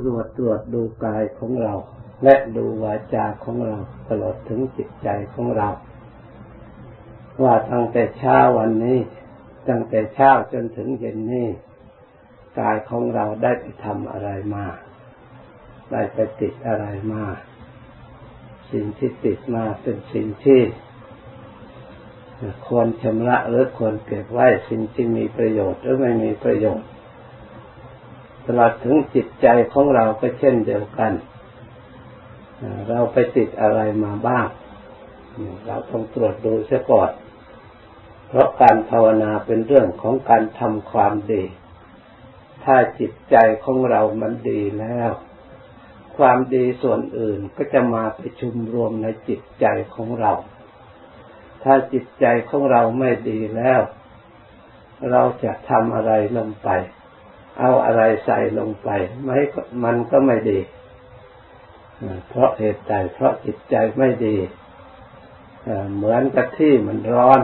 ำรวจตรวจดูกายของเรา และดูวาจาของเราตลอดถึงจิตใจของเรา ว่าตั้งแต่เช้าวันนี้ตั้งแต่เช้าจนถึงเย็นนี้กายของเราได้ไปทำอะไรมา ได้ไปติดอะไรมา สิ่งที่ติดมาเป็นสิ่งที่ควรชำระหรือควรเก็บไว้สิ่งที่มีประโยชน์หรือไม่มีประโยชน์ ตลอดถึงจิตใจของเราก็เช่นเดียวกันเราไปติดอะไรมาบ้าง เราต้องตรวจดูเสียก่อน เพราะการภาวนาเป็นเรื่องของการทำความดี ถ้าจิตใจของเรามันดีแล้ว ความดีส่วนอื่นก็จะมาไปชุมรวมในจิตใจของเรา ถ้าจิตใจของเราไม่ดีแล้ว เราจะทำอะไรลงไป เอาอะไรใส่ลงไปไม่มันก็ไม่ดี เพราะเหตุใดเพราะจิตใจไม่ดีเหมือนกับที่มันร้อน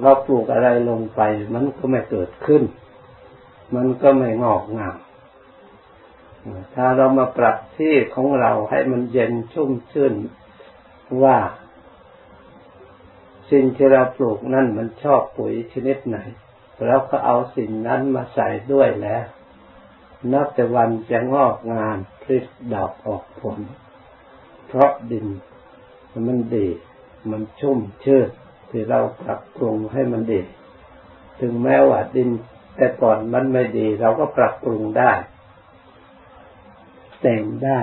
เราปลูกอะไรลงไป มันก็ไม่เกิดขึ้น มันก็ไม่งอกงามถ้าเรามาปรับที่ของเราให้มันเย็นชุ่มชื่นว่า สิ่งที่เราปลูกนั่นมันชอบปุ๋ยชนิดไหน แล้วก็เอาสิ่งนั้นมาใส่ด้วยแล้ว นับแต่วันจะงอกงามพลิกดอกออกผล เพราะดินมันดี มันชุ่มชื่นที่เราปรับปรุงให้มันดี ถึงแม้ว่าดิน แต่ก่อนมันไม่ดี เราก็ปรับปรุงได้ แต่งได้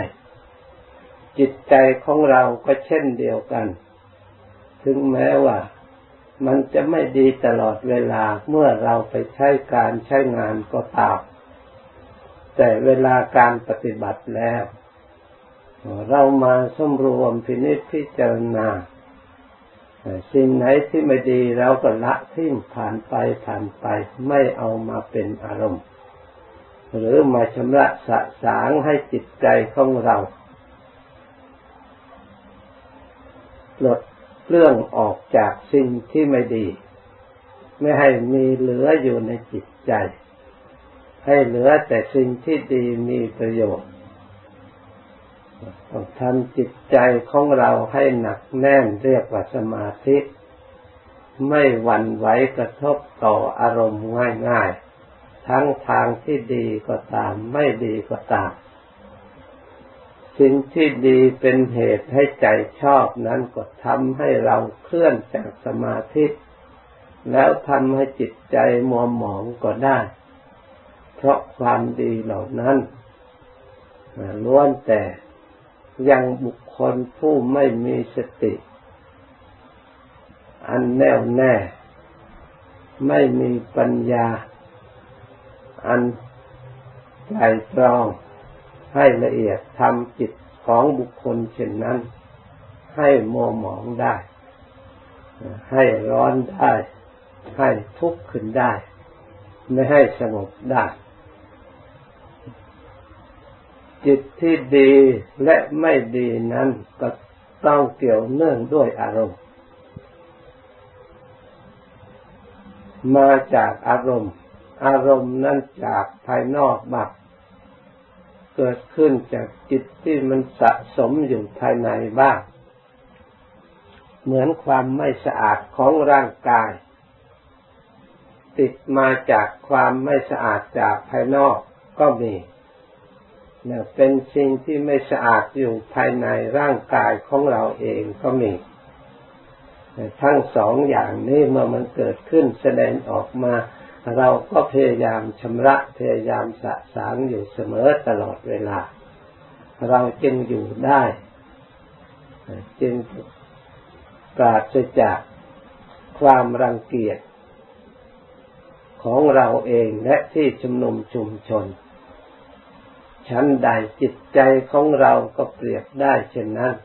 จิตใจของเราก็เช่นเดียวกัน ถึงแม้ว่า มันจะไม่ดีตลอดเวลาเมื่อเราไปใช้การใช้งานก็ตาม แต่เวลาการปฏิบัติแล้ว เรามาสมรวมพินิจพิจารณาสิ่งไหนที่ไม่ดีเราก็ละทิ้งผ่านไปผ่านไปไม่เอามาเป็นอารมณ์ หรือมาชำระสะสางให้จิตใจของเรา ลด เรื่องออกจากสิ่งที่ไม่ดี ไม่ให้มีเหลืออยู่ในจิตใจ ให้เหลือแต่สิ่งที่ดีมีประโยชน์ต้องทำจิตใจของเราให้หนักแน่นเรียกว่าสมาธิ ไม่หวั่นไหวกระทบต่ออารมณ์ง่ายๆ ทั้งทางที่ดีก็ตาม ไม่ดีก็ตาม สิ่งที่ดีเป็นเหตุให้ใจชอบนั้นก็ทำให้เราเคลื่อนจากสมาธิ แล้วทำให้จิตใจมัวหมองก็ได้ เพราะความดีเหล่านั้นล้วนแต่ยังบุคคลผู้ไม่มีสติ อันแน่วแน่ ไม่มีปัญญา อันใจตรอง ให้ละเอียดทำจิตของบุคคลเช่นนั้น ให้มัวหมองได้ ให้ร้อนได้ ให้ทุกข์ขึ้นได้ ไม่ให้สงบได้ จิตที่ดีและไม่ดีนั้นก็ต้องเกี่ยวเนื่องด้วยอารมณ์ มาจากอารมณ์ อารมณ์นั้นจากภายนอกบัก เกิดขึ้นจากจิตที่มันสะสมอยู่ภายในบ้าง เหมือนความไม่สะอาดของร่างกาย ติดมาจากความไม่สะอาดจากภายนอกก็มีเนี่ยเป็นสิ่งที่ไม่สะอาดอยู่ภายในร่างกายของเราเองก็มี ทั้งสองอย่างนี้เมื่อมันเกิดขึ้นแสดงออกมา เราก็พยายามชำระพยายามสะสางอยู่เสมอตลอดเวลา เราจึงอยู่ได้ จึงปราศจากความรังเกียจของเราเองและที่ชุมนุมชุมชน ชั้นใดจิตใจของเราก็เปรียบได้เช่นนั้น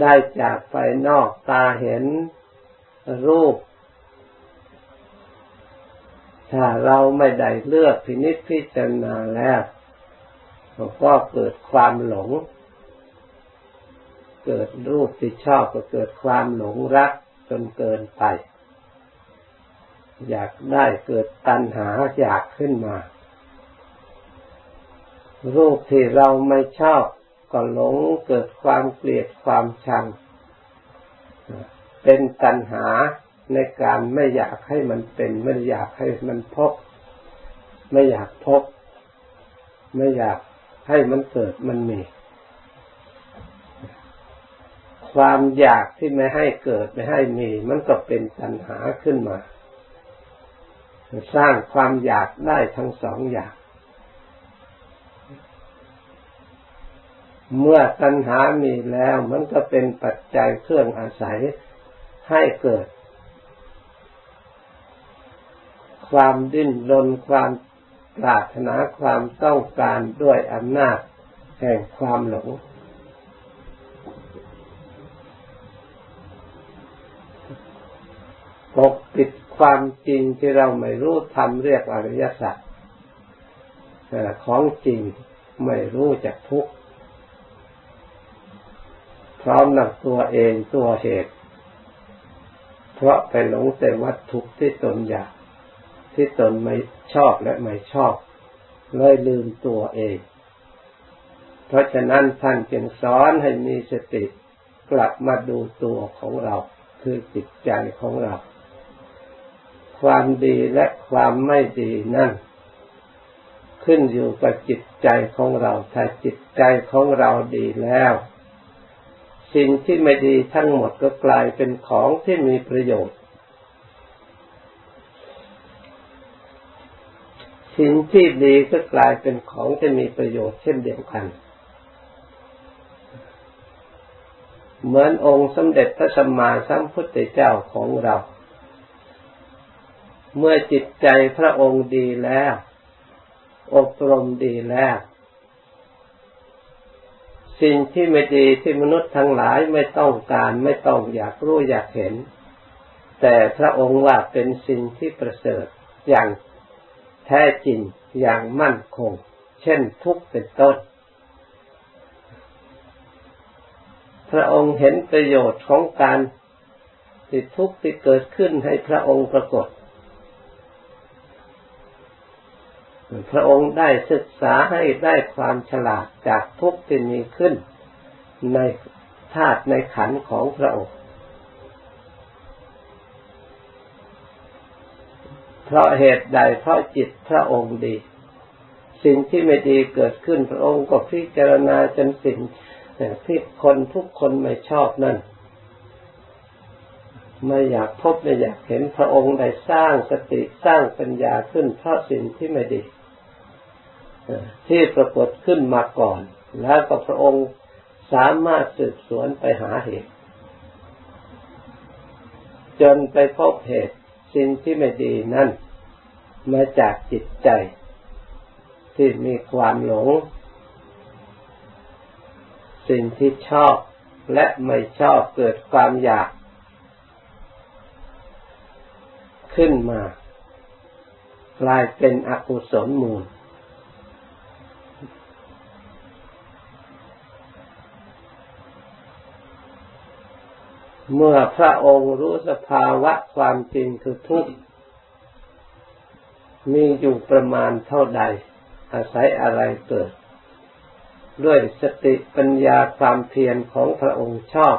ได้จากภายนอกตาเห็นรูป ถ้าเราไม่ได้เลือกพินิจพิจารณาแล้วก็เกิดความหลง เกิดรูปที่ชอบก็เกิดความหลงรักจนเกินไป อยากได้เกิดตัณหาอยากขึ้นมา รูปที่เราไม่ชอบก็หลงเกิดความเกลียดความชัง เป็นตัณหา ในการไม่อยากให้มันเป็น ไม่อยากให้มันพบ ไม่อยากพบ ไม่อยากให้มันเกิดมันมี ความอยากที่ไม่ให้เกิดไม่ให้มี มันก็เป็นตัณหาขึ้นมา สร้างความอยากได้ทั้งสองอย่าง เมื่อตัณหามีแล้ว มันก็เป็นปัจจัยเครื่องอาศัยให้เกิด ความดิ้นรนความปรารถนาความต้องการด้วยอำนาจแห่งความหลงปกปิดความจริงที่เราไม่รู้ทำเรียกอริยสัจของจริงไม่รู้จักทุกข์พร้อมนักตัวเองตัวเหตุ เพราะไปหลงแต่วัตถุที่ตนอยาก ที่ตนไม่ชอบและไม่ชอบเลยลืมตัวเอง เพราะฉะนั้นท่านจึงสอนให้มีสติกลับมาดูตัวของเราคือจิตใจของเรา ความดีและความไม่ดีนั่น ขึ้นอยู่กับจิตใจของเรา ถ้าจิตใจของเราดีแล้ว สิ่งที่ไม่ดีทั้งหมดก็กลายเป็นของที่มีประโยชน์ สิ่งที่ดีก็กลายเป็นของที่มีประโยชน์เช่นเดียวกัน เหมือนองค์สมเด็จพระสัมมาสัมพุทธเจ้าของเรา เมื่อจิตใจพระองค์ดีแล้ว อบรมดีแล้ว สิ่งที่ไม่ดีที่มนุษย์ทั้งหลายไม่ต้องการไม่ต้องอยากรู้อยากเห็น แต่พระองค์ว่าเป็นสิ่งที่ประเสริฐอย่าง แท้จริงอย่างมั่นคง เช่นทุกเป็นต้น พระองค์เห็นประโยชน์ของการที่ทุกข์ที่เกิดขึ้นให้พระองค์ปรากฏ พระองค์ได้ศึกษาให้ได้ความฉลาดจากทุกที่มีขึ้นในธาตุในขันของพระองค์ เพราะเหตุใดเพราะจิตพระองค์ดี สิ่งที่ไม่ดีเกิดขึ้นพระองค์ก็พิจารณาจนสิ่งที่คนทุกคนไม่ชอบนั่นไม่อยากพบไม่อยากเห็นพระองค์ได้สร้างสติสร้างปัญญาขึ้นเพราะสิ่งที่ไม่ดีที่ปรากฏขึ้นมาก่อน แล้วก็พระองค์สามารถสืบสวนไปหาเหตุ จนไปพบเหตุ สิ่งที่ไม่ดีนั้นมาจากจิตใจ ที่มีความหลง สิ่งที่ชอบและไม่ชอบเกิดความอยาก ขึ้นมา กลายเป็นอกุศลมูล เมื่อพระองค์รู้สภาวะความจริงคือทุกข์มีอยู่ประมาณเท่าใด อาศัยอะไรเกิด ด้วยสติปัญญาความเพียรของพระองค์ชอบ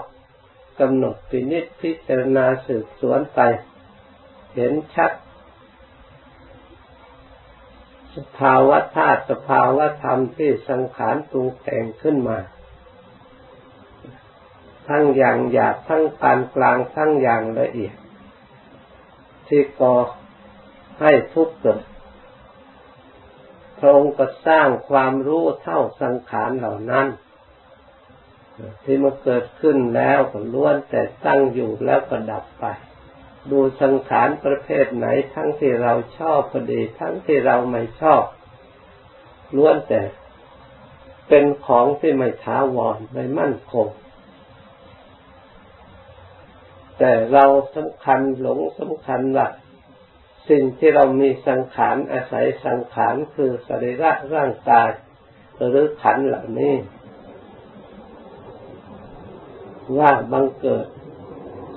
กำหนดปินิจพิจารณาสืบสวนไป เห็นชัด สภาวะธาตุสภาวะธรรมที่สังขารปรุงแต่งขึ้นมา ทั้งอย่างหยาบทั้งปานกลางทั้งอย่างละเอียด ที่ก่อให้ทุกข์เกิดพระองค์ก็สร้างความรู้เท่าสังขารเหล่านั้น ที่มาเกิดขึ้นแล้วก็ล้วนแต่ตั้งอยู่แล้วก็ดับไป ดูสังขารประเภทไหนทั้งที่เราชอบก็ดี ทั้งที่เราไม่ชอบ ล้วนแต่เป็นของที่ไม่ท้าวรไม่มั่นคง แต่เราสำคัญหลงสำคัญว่าสิ่งที่เรามีสังขารอาศัยสังขารคือสรีระร่างกายหรือขันเหล่านี้ ว่าบังเกิด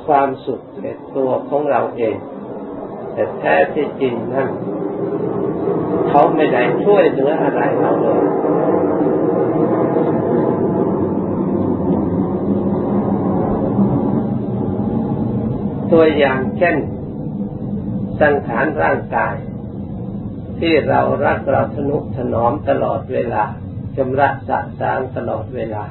ความสุขในตัวของเราเอง แต่แท้ที่จริงนั้นเขาไม่ได้ช่วยเหลืออะไรเราเลย ตัวอย่างเช่น สังขารร่างกาย ที่เรารักเราทนุกถนอมตลอดเวลาชำระสะสางตลอดเวลา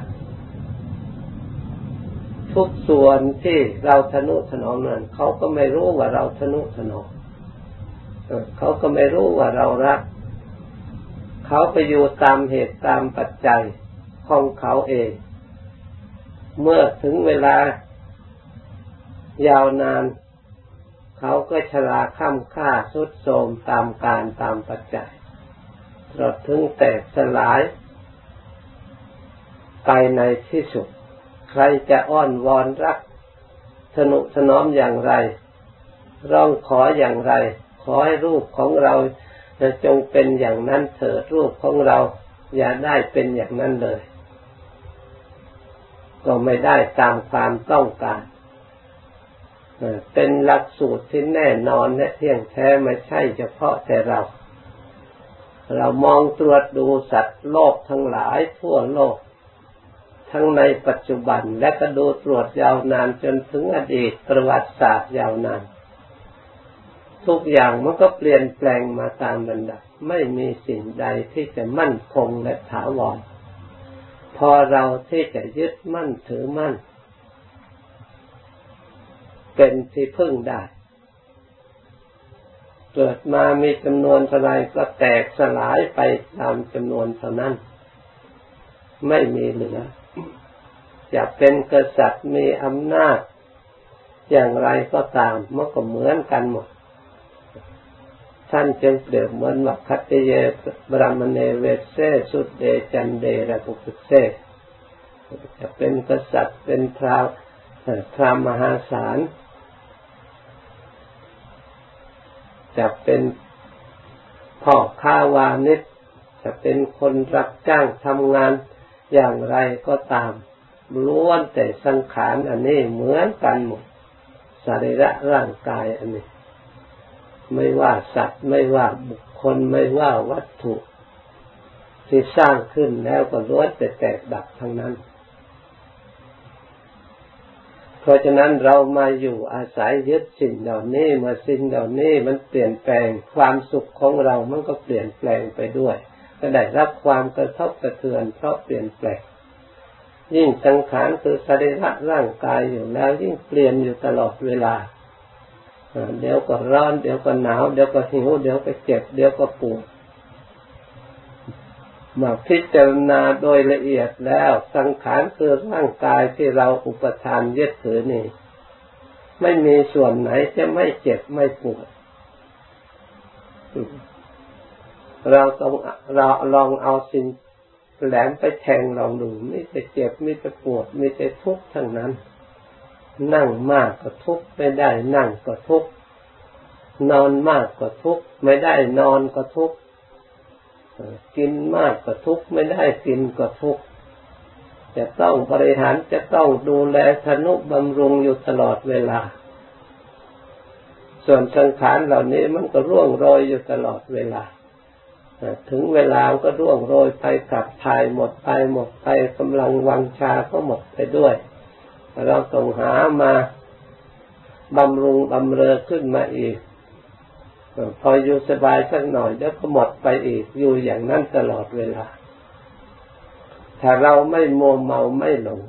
ทุกส่วนที่เราทนุถนอมนั้นเขาก็ไม่รู้ว่าเราทนุถนอมเขาก็ไม่รู้ว่าเรารัก เขาไปอยู่ตามเหตุตามปัจจัยของเขาเอง เมื่อถึงเวลา ยาวนาน เขาก็ชราข้ามค่าสุดโทมตามการตามปัจจัยตรดถึงแตกสลาย ไปในที่สุด ใครจะอ้อนวอนรัก สนุสนอมอย่างไร ร้องขออย่างไร ขอให้รูปของเราจะจงเป็นอย่างนั้นเถิดรูปของเราอย่าได้เป็นอย่างนั้นเลย ก็ไม่ได้ตามความต้องการ เป็นหลักสูตรที่แน่นอนและเที่ยงแท้ไม่ใช่เฉพาะแต่เรา เรามองตรวจดูสัตว์โลกทั้งหลายทั่วโลก ทั้งในปัจจุบันและก็ดูตรวจยาวนานจนถึงอดีตประวัติศาสตร์ยาวนาน ทุกอย่างมันก็เปลี่ยนแปลงมาตามบันดับไม่มีสิ่งใดที่จะมั่นคงและถาวร พอเราที่จะยึดมั่นถือมั่น เป็นที่พึ่งได้ เกิดมามีจำนวนเท่าไรก็แตกสลายไปตามจำนวนเท่านั้น ไม่มีเหลือ จะเป็นกษัตริย์มีอำนาจ อย่างไรก็ตามมันก็เหมือนกันหมด ท่านจึงเปรียบเหมือนว่าคัตเยบรามเนเวเซสุดเดจันเดระปุกเซจะเป็นกษัตริย์เป็นพระพระมหาศาล จะเป็นพ่อค้าวานิชจะเป็นคนรับจ้างทำงานอย่างไรก็ตามล้วนแต่สังขารอันนี้เหมือนกันหมดสรีระร่างกายอันนี้ ไม่ว่าสัตว์ไม่ว่าบุคคลไม่ว่าวัตถุ ที่สร้างขึ้นแล้วก็ล้วนแต่แตกดับทั้งนั้น เพราะฉะนั้นเรามาอยู่อาศัยยึดสิ่งเหล่านี้มาสิ่งเหล่านี้มันเปลี่ยนแปลงความสุขของเรามันก็เปลี่ยนแปลงไปด้วยก็ได้รับความกระทบกระเทือนเพราะเปลี่ยนแปลงยิ่งสังขารคือสรีระร่างกายอยู่แล้ว ยิ่งเปลี่ยนอยู่ตลอดเวลาเดี๋ยวก็ร้อน เดี๋ยวก็หนาว เดี๋ยวก็หิว เดี๋ยวก็เจ็บ เดี๋ยวก็ปวด มาพิจารณาโดยละเอียดแล้วสังขารคือร่างกายที่เราอุปทานยึดถือนี่ไม่มีส่วนไหนจะไม่เจ็บไม่ปวดเราต้องเราลองเอาสิ่งแหลมไปแทงลองดูไม่จะเจ็บไม่จะปวดไม่จะทุกข์ทั้งนั้น นั่งมากก็ทุกข์ไม่ได้นั่งก็ทุกข์นอนมากก็ทุกข์ไม่ได้นอนก็ทุกข์ กินมากก็ทุกข์ไม่ได้กินก็ทุกข์จะต้องบริหารจะต้องดูแลธนุบำรุงอยู่ตลอดเวลา ส่วนสังขารเหล่านี้มันก็ร่วงโรยอยู่ตลอดเวลา ถึงเวลาก็ร่วงโรยไปขับถ่ายหมดไปหมดไปกำลังวังชาก็หมดไปด้วย เราต้องหามาบำรุงบำเรอขึ้นมาอีก พออยู่สบายสักหน่อยแล้วก็หมดไปอีกอยู่อย่างนั้นตลอดเวลา ถ้าเราไม่โมเมาไม่หลง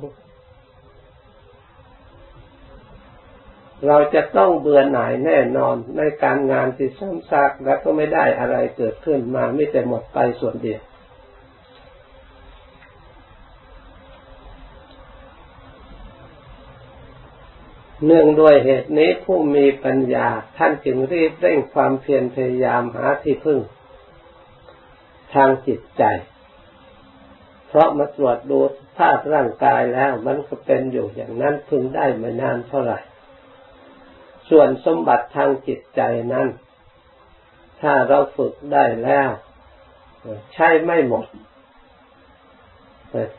เราจะต้องเบื่อหน่ายแน่นอนในการงานที่ซ้ำซากแล้วก็ไม่ได้อะไรเกิดขึ้นมาไม่แต่หมดไปส่วนเดียว เนื่องด้วยเหตุนี้ผู้มีปัญญาท่านจึงรีบเร่งความเพียรพยายามหาที่พึ่ง ทางจิตใจ เพราะมาตรวจดูภาพร่างกายแล้วมันก็เป็นอยู่อย่างนั้นพึงได้ไม่นานเท่าไหร่ ส่วนสมบัติทางจิตใจนั้น ถ้าเราฝึกได้แล้ว ใช้ไม่หมด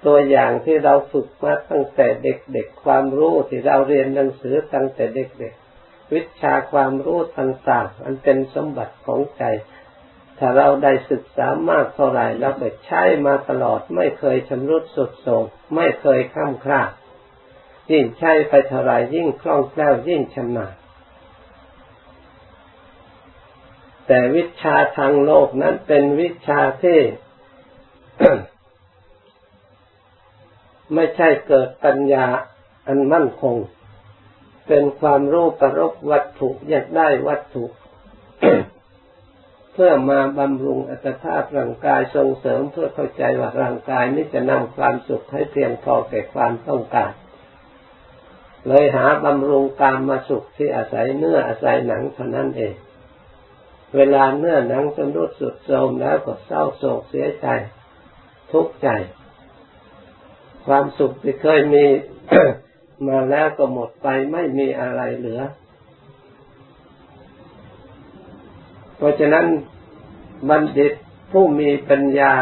ตัวอย่างที่เราฝึกมาตั้งแต่เด็กๆ ความรู้ที่เราเรียนหนังสือตั้งแต่เด็กๆ วิชาความรู้ต่างๆอันเป็นสมบัติของใจ ถ้าเราได้ศึกษามากเท่าไหร่เราไปใช้มาตลอดไม่เคยชำรุดสุดโทรมไม่เคยข้ามคลาดยิ่งใช้ไปเท่าไรยิ่งคล่องแคล่วยิ่งชำนาญแต่วิชาทางโลกนั้นเป็นวิชาที่ ไม่ใช่เกิดปัญญาอันมั่นคง เป็นความรู้ประรบวัตถุอยากได้วัตถุ เพื่อมาบำรุงอัตภาพร่างกายส่งเสริมเพื่อเข้าใจว่าร่างกายนี้จะนำความสุขให้เพียงพอแก่ความต้องการเลยหาบำรุงกามมาสุขที่อาศัยเนื้ออาศัยหนังเท่านั้นเอง เวลาเนื้อหนังสมรุดสุดโทมแล้วก็เศร้าโศกเสียใจ ทุกข์ใจ ความสุขที่เคยมี มาแล้วก็หมดไปไม่มีอะไรเหลือ เพราะฉะนั้นบัณฑิตผู้มีปัญญา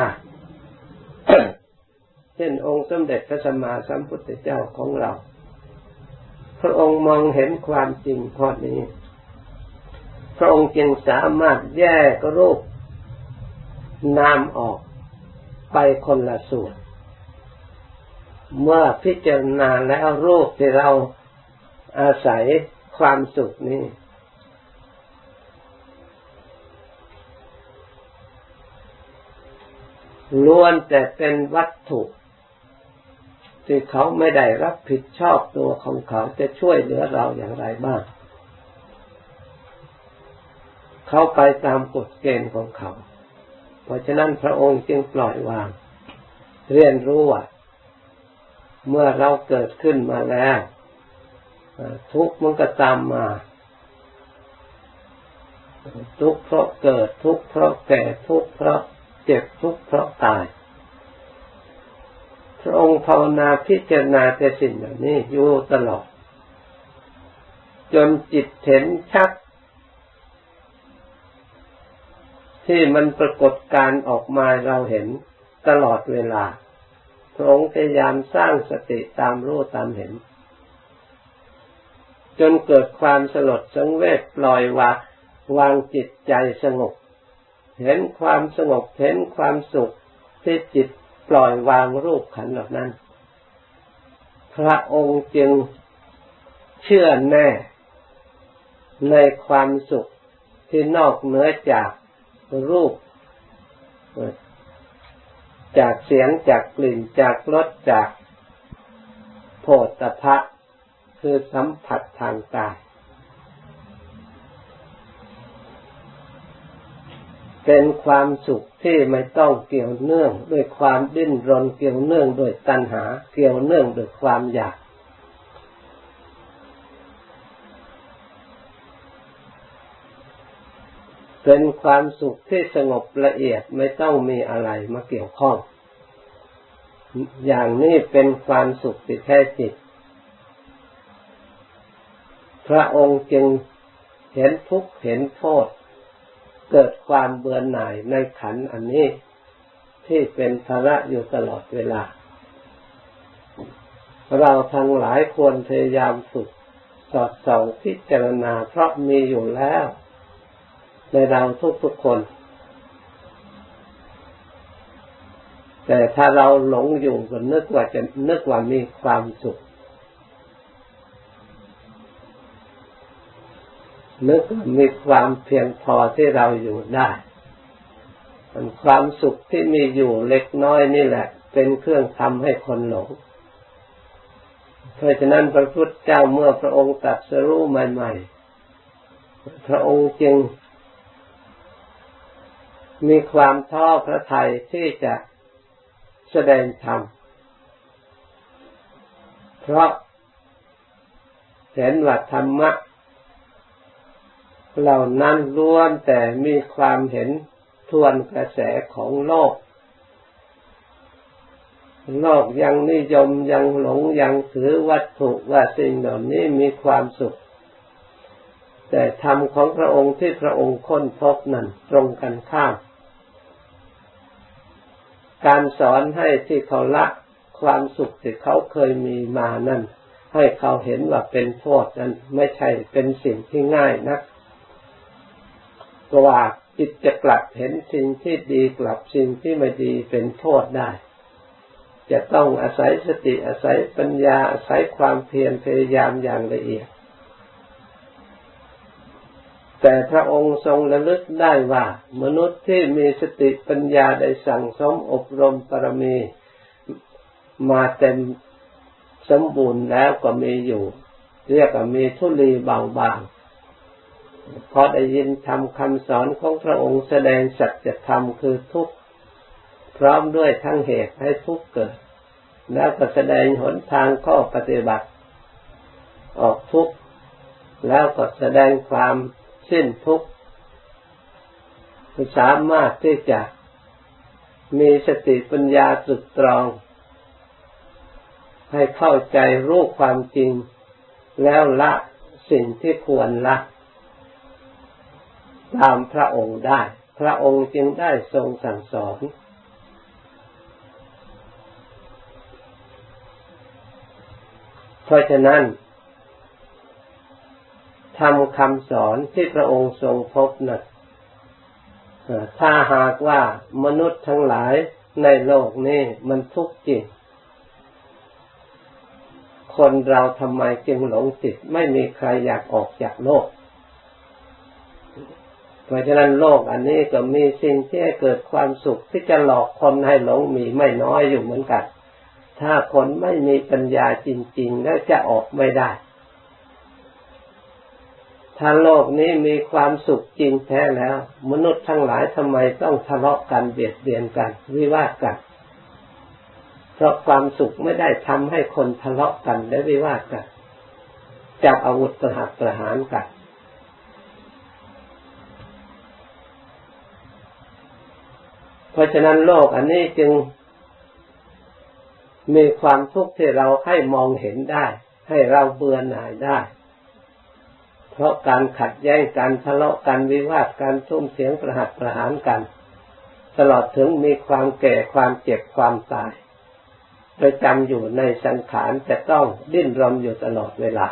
เช่นองค์สมเด็จพระสัมมาสัมพุทธเจ้าของเรา พระองค์มองเห็นความจริงข้อนี้ พระองค์จึงสามารถแยกรูปนามออกไปคนละส่วน เมื่อพิจารณาแล้วรูปที่เราอาศัยความสุขนี้ ล้วนแต่เป็นวัตถุที่เขาไม่ได้รับผิดชอบตัวของเขาจะช่วยเหลือเราอย่างไรบ้าง เขาไปตามกฎเกณฑ์ของเขา เพราะฉะนั้นพระองค์จึงปล่อยวาง เรียนรู้ว่า เมื่อเราเกิดขึ้นมาแล้วทุกข์มันก็ตามมา ทุกข์เพราะเกิดทุกข์เพราะแก่ทุกข์เพราะเจ็บทุกข์เพราะตาย พระองค์ภาวนาพิจารณาแต่สิ่งเหล่านี้อยู่ตลอด จนจิตเห็นชัด ที่มันปรากฏการออกมาเราเห็นตลอดเวลา พระองพยายามสร้างสติตามรู้ตามเห็น จนเกิดความสลดสังเวชปล่อยวางวางจิตใจสงบ เห็นความสงบเห็นความสุขที่จิตปล่อยวางรูปขันเหล่านั้น พระองค์จึงเชื่อแน่ในความสุขที่นอกเหนือจากรูป จากเสียงจากกลิ่นจากรสจากโผฏฐะคือสัมผัสทางกายเป็นความสุขที่ไม่ต้องเกี่ยวเนื่องด้วยความดิ้นรนเกี่ยวเนื่องด้วยตัณหา เกี่ยวเนื่องด้วยความอยาก เป็นความสุขที่สงบละเอียดไม่ต้องมีอะไรมาเกี่ยวข้อง อย่างนี้เป็นความสุขที่แท้จริงพระองค์จึงเห็นทุกข์เห็นโทษ เกิดความเบื่อหน่ายในขันอันนี้ ที่เป็นภาระอยู่ตลอดเวลา เราทั้งหลายควรพยายามฝึกสอดส่องพิจารณาเพราะมีอยู่แล้ว ในเราทุกๆคน แต่ถ้าเราหลงอยู่ก็นึกว่าจะนึกว่ามีความสุข นึกว่ามีความเพียงพอที่เราอยู่ได้มันความสุขที่มีอยู่เล็กน้อยนี่แหละ เป็นเครื่องทำให้คนหลง เพราะฉะนั้นพระพุทธเจ้าเมื่อพระองค์ตัดสรู้ใหม่ ๆ พระองค์จึง มีความท้อพระทัยที่จะแสดงธรรม เพราะเห็นว่าธรรมะ เหล่านั้นล้วนแต่มีความเห็นทวนกระแสของโลก โลกยังนิยมยังหลงยังถือวัตถุว่าสิ่งเหล่านี้มีความสุข แต่ธรรมของพระองค์ที่พระองค์ค้นพบนั้นตรงกันข้าม การสอนให้ที่เขาละความสุขที่เขาเคยมีมานั่น ให้เขาเห็นว่าเป็นโทษนั้นไม่ใช่เป็นสิ่งที่ง่ายนักเพราะว่าจิตจะกลับเห็นสิ่งที่ดีกลับสิ่งที่ไม่ดีเป็นโทษได้ จะต้องอาศัยสติอาศัยปัญญาอาศัยความเพียรพยายามอย่างละเอียด แต่พระองค์ทรงระลึกได้ว่า มนุษย์ที่มีสติปัญญาได้สั่งสมอบรมปรมีมาเต็มสมบูรณ์แล้วก็มีอยู่ เรียกว่ามีทุลีเบาบางพอได้ยินทำคำสอนของพระองค์แสดงสัจธรรมคือทุกข์พร้อมด้วยทั้งเหตุให้ทุกข์เกิด แล้วก็แสดงหนทางข้อปฏิบัติ ออกทุกข์แล้วก็แสดงความ สิ้นทุกข์สามารถที่จะมีสติปัญญาตรึกตรอง ให้เข้าใจรู้ความจริง แล้วละสิ่งที่ควรละ ตามพระองค์ได้ พระองค์จึงได้ทรงสั่งสอน เพราะฉะนั้น ทำคำสอนที่พระองค์ทรงพบนะถ้าหากว่ามนุษย์ทั้งหลายในโลกนี้มันทุกข์จริง คนเราทำไมจึงหลงติด ไม่มีใครอยากออกจากโลก เพราะฉะนั้นโลกอันนี้ก็มีสิ่งที่ให้เกิดความสุขที่จะหลอกคนให้หลงมีไม่น้อยอยู่เหมือนกัน ถ้าคนไม่มีปัญญาจริง ๆ แล้วจะออกไม่ได้ ถ้าโลกนี้มีความสุขจริงแท้แล้ว มนุษย์ทั้งหลายทำไมต้องทะเลาะกันเบียดเบียนกัน วิวาทกัน เพราะความสุขไม่ได้ทำให้คนทะเลาะกันและวิวาทกันจับอาวุธประหัตประหารกันเพราะฉะนั้นโลกอันนี้จึงมีความทุกข์ที่เราให้มองเห็นได้ ให้เราเบื่อหน่ายได้ เพราะการขัดแย้งการทะเลาะกันวิวาทการทุ่มเสียงประหัตประหารกัน ตลอดถึงมีความแก่ความเจ็บความตายประจำอยู่ในสังขารจะต้องดิ้นรนอยู่ตลอดเวลา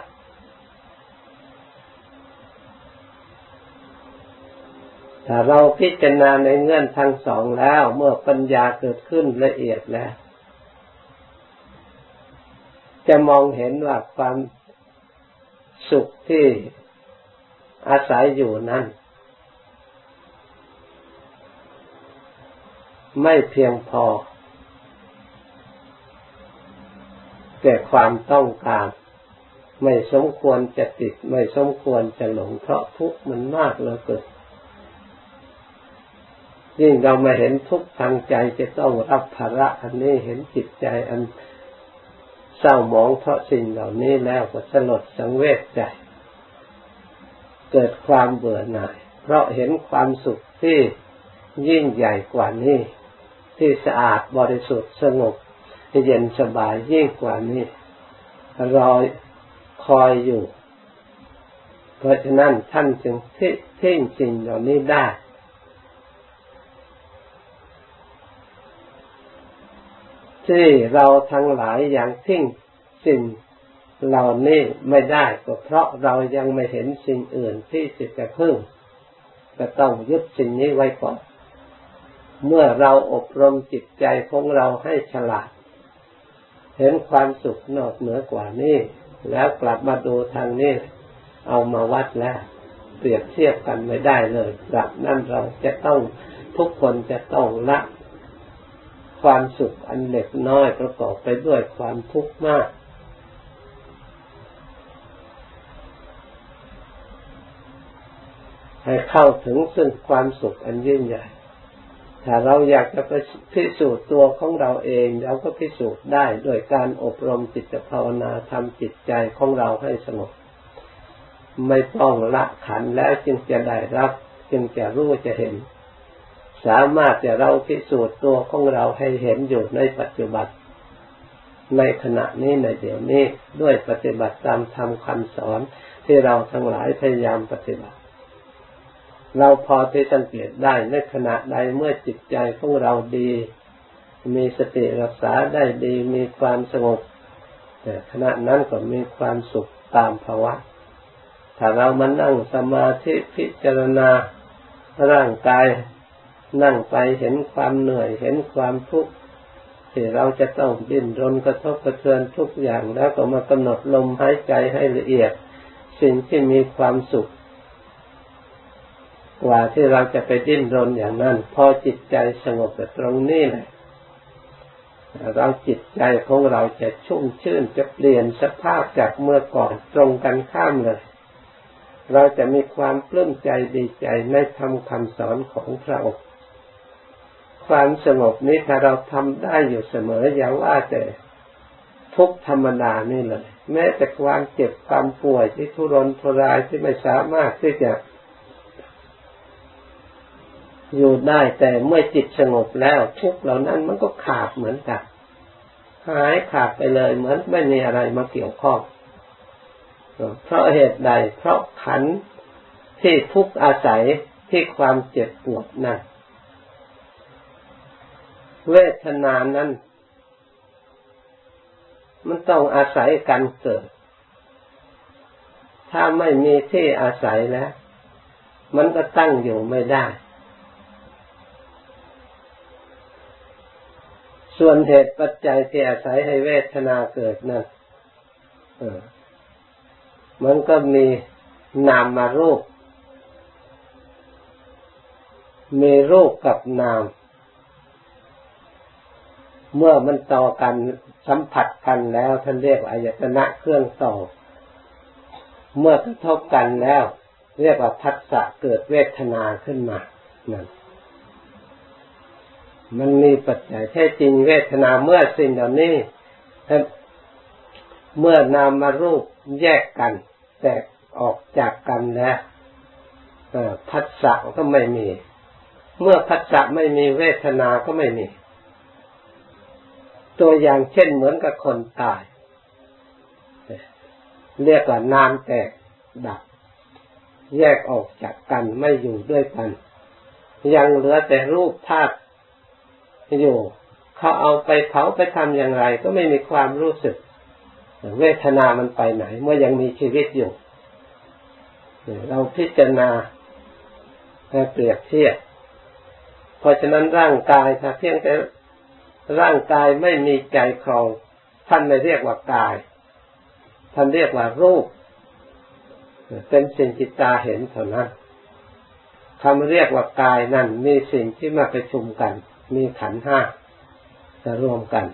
ถ้าเราพิจารณาในเงื่อนทั้งสองแล้วเมื่อปัญญาเกิดขึ้นละเอียดแล้ว จะมองเห็นว่าความสุขที่ อาศัยอยู่นั้นไม่เพียงพอ แต่ความต้องการ ไม่สมควรจะติด ไม่สมควรจะหลงเพราะทุกข์มันมากเหลือเกินยิ่งเรามาเห็นทุกทางใจจะต้องรับภาระอันนี้เห็นจิตใจอันเศร้าหมองเพราะสิ่งเหล่านี้แล้วก็สลดสังเวชใจ เกิดความเบื่อหน่าย เพราะเห็นความสุขที่ยิ่งใหญ่กว่านี้ ที่สะอาดบริสุทธิ์สงบเย็นสบายยิ่งกว่านี้ รอยคอยอยู่ เพราะฉะนั้นท่านจึงทิ้งสิ่งเหล่านี้ได้ที่เราทั้งหลายอย่างทิ้งสิ่ง เหล่านี้ไม่ได้ก็เพราะเรายังไม่เห็นสิ่งอื่นที่จะพึ่งก็ต้องยึดสิ่งนี้ไว้ก่อน เมื่อเราอบรมจิตใจของเราให้ฉลาด เห็นความสุขนอกเหนือกว่านี้ แล้วกลับมาดูทางนี้เอามาวัดแล้ว เปรียบเทียบกันไม่ได้เลยแบบนั้นเราจะต้องทุกคนจะต้องละความสุขอันเล็กน้อยประกอบไปด้วยความทุกข์มาก ให้เข้าถึงซึ่งความสุขอันยิ่งใหญ่ ถ้าเราอยากจะไปพิสูจน์ตัวของเราเองเราก็พิสูจน์ได้โดยการอบรมจิตภาวนาทำจิตใจของเราให้สงบไม่ต้องละขันแล้วจึงจะได้รับ จึงจะรู้จะเห็น สามารถจะเราพิสูจน์ตัวของเราให้เห็นอยู่ในปัจจุบันในขณะนี้ในเดี๋ยวนี้ด้วยปฏิบัติตามธรรมคำสอนที่เราทั้งหลายพยายามปฏิบัติ เราพอที่สังเกตได้ในขณะใดเมื่อจิตใจของเราดี มีสติรักษาได้ดี มีความสงบแต่ขณะนั้นก็มีความสุขตามภาวะ ถ้าเรามานั่งสมาธิพิจารณาร่างกายนั่งไปเห็นความเหนื่อยเห็นความทุกข์ที่เราจะต้องดิ้นรนกระทบกระเทือนทุกอย่างแล้วก็มากำหนดลมหายใจให้ละเอียด สิ่งที่มีความสุข ว่าที่เราจะไปดิ้นรนอย่างนั้น พอจิตใจสงบแต่ตรงนี้แหละเราจิตใจของเราจะชุ่มชื่นจะเปลี่ยนสภาพจากเมื่อก่อนตรงกันข้ามเลย เราจะมีความปลื้มใจดีใจในธรรมคำสอนของพระองค์ความสงบนี้ถ้าเราทำได้อยู่เสมออย่าว่าแต่ทุกธรรมดานี่เลย แม้แต่ความเจ็บความป่วยที่ทุรนทุรายที่ไม่สามารถที่จะ อยู่ได้แต่เมื่อจิตสงบแล้วทุกเหล่านั้นมันก็ขาดเหมือนกันหายขาดไปเลยเหมือนไม่มีอะไรมาเกี่ยวข้อง เพราะเหตุใด เพราะขันที่ทุกอาศัยที่ความเจ็บปวดนั่นเวทนานั้น มันต้องอาศัยกันเกิด ถ้าไม่มีที่อาศัยแล้ว มันก็ตั้งอยู่ไม่ได้ ส่วนเหตุปัจจัยที่อาศัยให้เวทนาเกิดนั่นมันก็มีนามมารูป มีรูปกับนาม เมื่อมันต่อกันสัมผัสกันแล้วท่านเรียกอายตนะเครื่องต่อ เมื่อกระทบกันแล้ว เรียกว่าพัสสะเกิดเวทนาขึ้นมานั่น มันมีปัจจัยแท้จริงเวทนาเมื่อสิ่งเหล่านี้เมื่อนามารูปแยกกัน แตกออกจากกันแล้วพัสสะก็ไม่มี เมื่อพัสสะไม่มีเวทนาก็ไม่มี ตัวอย่างเช่นเหมือนกับคนตาย เรียกว่าน้ำแตกดับ แยกออกจากกันไม่อยู่ด้วยกัน ยังเหลือแต่รูปธาตุ อยู่ เขาเอาไปเผาไปทำอย่างไร ก็ไม่มีความรู้สึก เวทนามันไปไหน เมื่อยังมีชีวิตอยู่ เราพิจารณาเปรียบเทียบเพราะฉะนั้นร่างกายถ้าเพียงแต่ร่างกายไม่มีใจครอง ท่านไม่เรียกว่ากาย ท่านเรียกว่ารูป เป็นสิ่งจิตตาเห็นเท่านั้นคำเรียกว่ากายนั่นมีสิ่งที่มาประชุมกัน มีขันห้าจะรวมกัน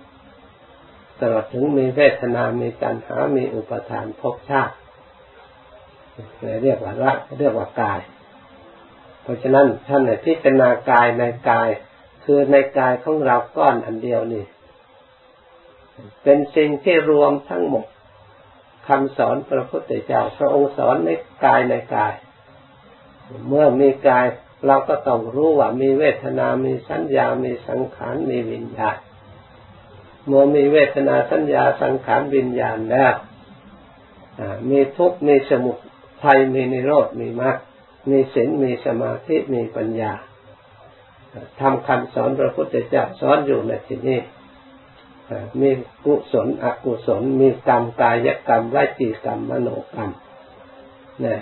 ตลอดถึงมีเวทนา มีตัณหา มีอุปทานภพชาติเรียกว่าละเรียกว่ากาย เพราะฉะนั้นท่านในพิจารณากายในกาย คือในกายของเราก้อนอันเดียวนี่ เป็นสิ่งที่รวมทั้งหมดคำสอนพระพุทธเจ้าพระองค์สอนในกายในกาย เมื่อมีกาย เราก็ต้องรู้ว่ามีเวทนา มีสัญญา มีสังขาร มีวิญญาณเมื่อมีเวทนาสัญญาสังขารวิญญาณแล้วมีทุกข์มีสมุทัยมีนิโรธมีมรรค มีศีล มีสมาธิ มีปัญญาทำคำสอนพระพุทธเจ้าสอนอยู่ในที่นี้มีกุศลอกุศล มีกรรมกายกรรมวจีกรรมมโนกรรมเนะ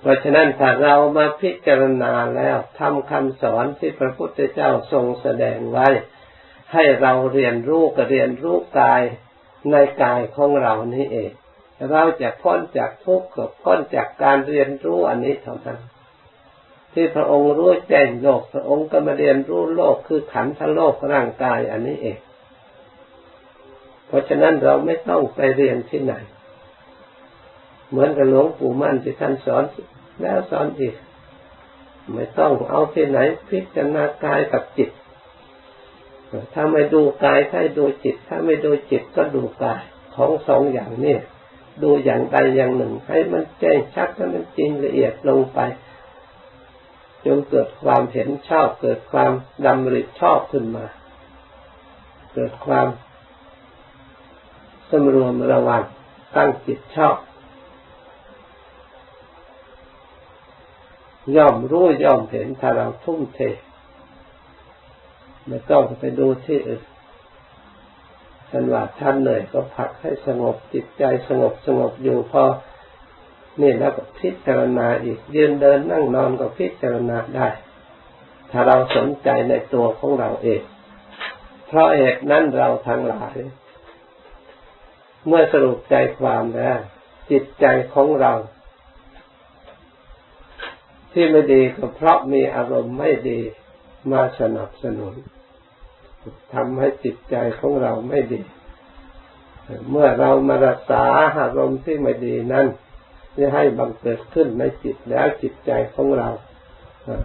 เพราะฉะนั้นถ้าเรามาพิจารณาแล้วทำคำสอนที่พระพุทธเจ้าทรงแสดงไว้ ให้เราเรียนรู้กับเรียนรู้กายในกายของเรานี้เอง เราจะพ้นจากทุกข์กับพ้นจากการเรียนรู้อันนี้เท่านั้นที่พระองค์รู้แจ้งโลก พระองค์ก็มาเรียนรู้โลกคือขันธ์โลกร่างกายอันนี้เอง เพราะฉะนั้นเราไม่ต้องไปเรียนที่ไหน เหมือนกับหลวงปู่มั่นที่ท่านสอนแล้วสอนอีก ไม่ต้องเอาที่ไหนพิจารณากายกับจิต ถ้าไม่ดูกายให้ดูจิต ถ้าไม่ดูจิตก็ดูกายของสองอย่างนี้ดูอย่างใดอย่างหนึ่ง ให้มันแจ้งชัดให้มันจริงละเอียดลงไปจนเกิดความเห็นชอบ เกิดความดำริชอบขึ้นมา เกิดความสมรวมระวังตั้งจิตชอบ ย่อมรู้ย่อมเห็นถ้าเราทุ่มเทไม่ต้องไปดูที่อื่นฉันว่าท่านเหนื่อยก็พักให้สงบจิตใจสงบสงบอยู่พอนี่แล้วก็พิจารณาอีกยืนเดินนั่งนอนก็พิจารณาได้ ถ้าเราสนใจในตัวของเราเอง เพราะเหตุนั้นเราทั้งหลาย เมื่อสรุปใจความแล้วจิตใจของเรา ที่ไม่ดีก็เพราะมีอารมณ์ไม่ดีมาสนับสนุนทำให้จิตใจของเราไม่ดี เมื่อเรามารักษาอารมณ์ที่ไม่ดีนั้นจะให้บังเกิดขึ้นในจิตแล้วจิตใจของเรา